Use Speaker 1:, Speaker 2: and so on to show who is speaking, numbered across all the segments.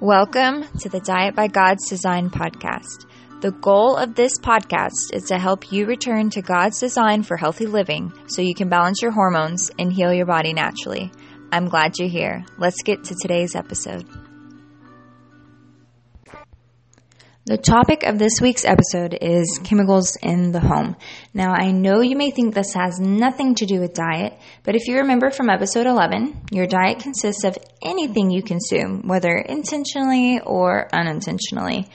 Speaker 1: Welcome to the Diet by God's Design podcast. The goal of this podcast is to help you return to God's design for healthy living so you can balance your hormones and heal your body naturally. I'm glad you're here. Let's get to today's episode. The topic of this week's episode is chemicals in the home. Now, I know you may think this has nothing to do with diet, but if you remember from episode 11, your diet consists of anything you consume, whether intentionally or unintentionally.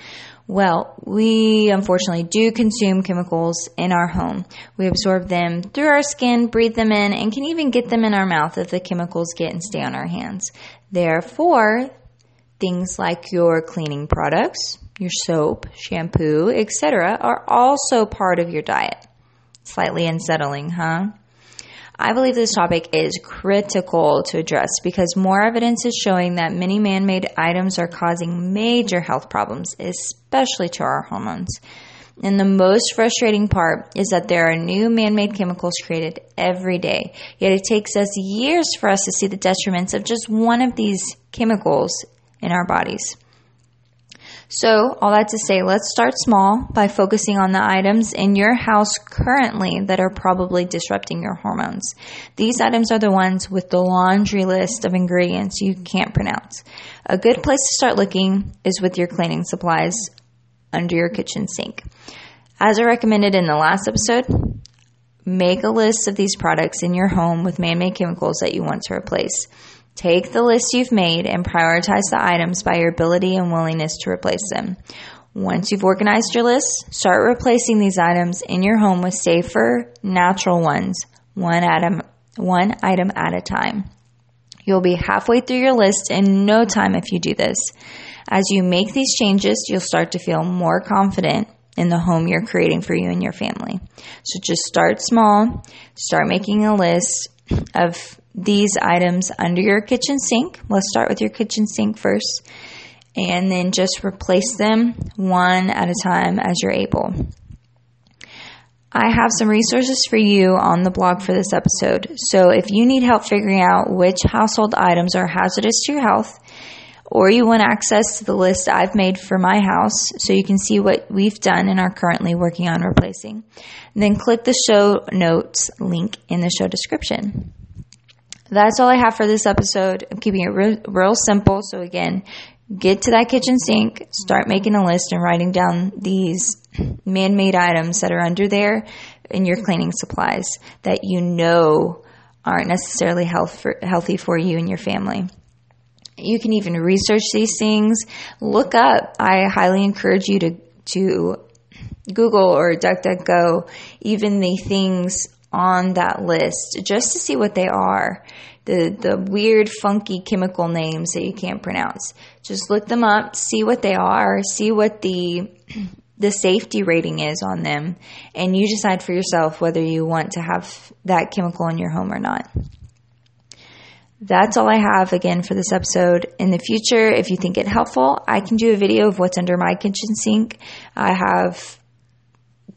Speaker 1: Well, we unfortunately do consume chemicals in our home. We absorb them through our skin, breathe them in, and can even get them in our mouth if the chemicals get and stay on our hands. Therefore, things like your cleaning products, your soap, shampoo, etc., are also part of your diet. Slightly unsettling, huh? I believe this topic is critical to address because more evidence is showing that many man made items are causing major health problems, especially to our hormones. And the most frustrating part is that there are new man made chemicals created every day. Yet it takes us years for us to see the detriments of just one of these chemicals in our bodies. So, all that to say, let's start small by focusing on the items in your house currently that are probably disrupting your hormones. These items are the ones with the laundry list of ingredients you can't pronounce. A good place to start looking is with your cleaning supplies under your kitchen sink. As I recommended in the last episode, make a list of these products in your home with man made chemicals that you want to replace. Take the list you've made and prioritize the items by your ability and willingness to replace them. Once you've organized your list, start replacing these items in your home with safer, natural ones, one item, one item at a time. You'll be halfway through your list in no time if you do this. As you make these changes, you'll start to feel more confident in the home you're creating for you and your family. So just start small, start making a list of these items under your kitchen sink. Let's start with your kitchen sink first, and then just replace them one at a time as you're able. I have some resources for you on the blog for this episode. So if you need help figuring out which household items are hazardous to your health, or you want access to the list I've made for my house so you can see what we've done and are currently working on replacing, then click the show notes link in the show description. That's all I have for this episode. I'm keeping it real, real simple. So, again, get to that kitchen sink, start making a list and writing down these man made items that are under there in your cleaning supplies that you know aren't necessarily health for, healthy for you and your family. You can even research these things. Look up. I highly encourage you to, to Google or DuckDuckGo even the things on that list just to see what they are. The, the weird, funky chemical names that you can't pronounce. Just look them up, see what they are, see what the, the safety rating is on them, and you decide for yourself whether you want to have that chemical in your home or not. That's all I have again for this episode. In the future, if you think it helpful, I can do a video of what's under my kitchen sink. I have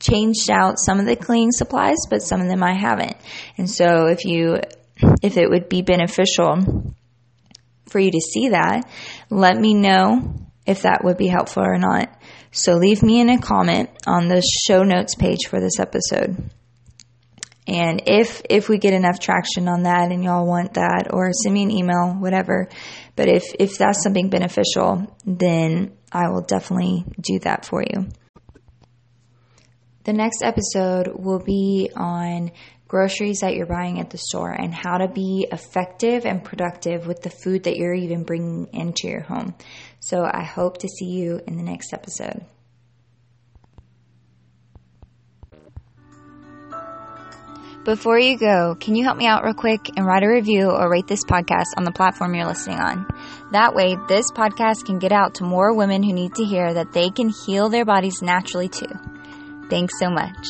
Speaker 1: changed out some of the cleaning supplies, but some of them I haven't. And so if you if it would be beneficial for you to see that, let me know if that would be helpful or not. So leave me in a comment on the show notes page for this episode. And if if we get enough traction on that and y'all want that or send me an email, whatever. But if if that's something beneficial, then I will definitely do that for you. The next episode will be on groceries that you're buying at the store and how to be effective and productive with the food that you're even bringing into your home. So I hope to see you in the next episode. Before you go, can you help me out real quick and write a review or rate this podcast on the platform you're listening on? That way, this podcast can get out to more women who need to hear that they can heal their bodies naturally too. Thanks so much.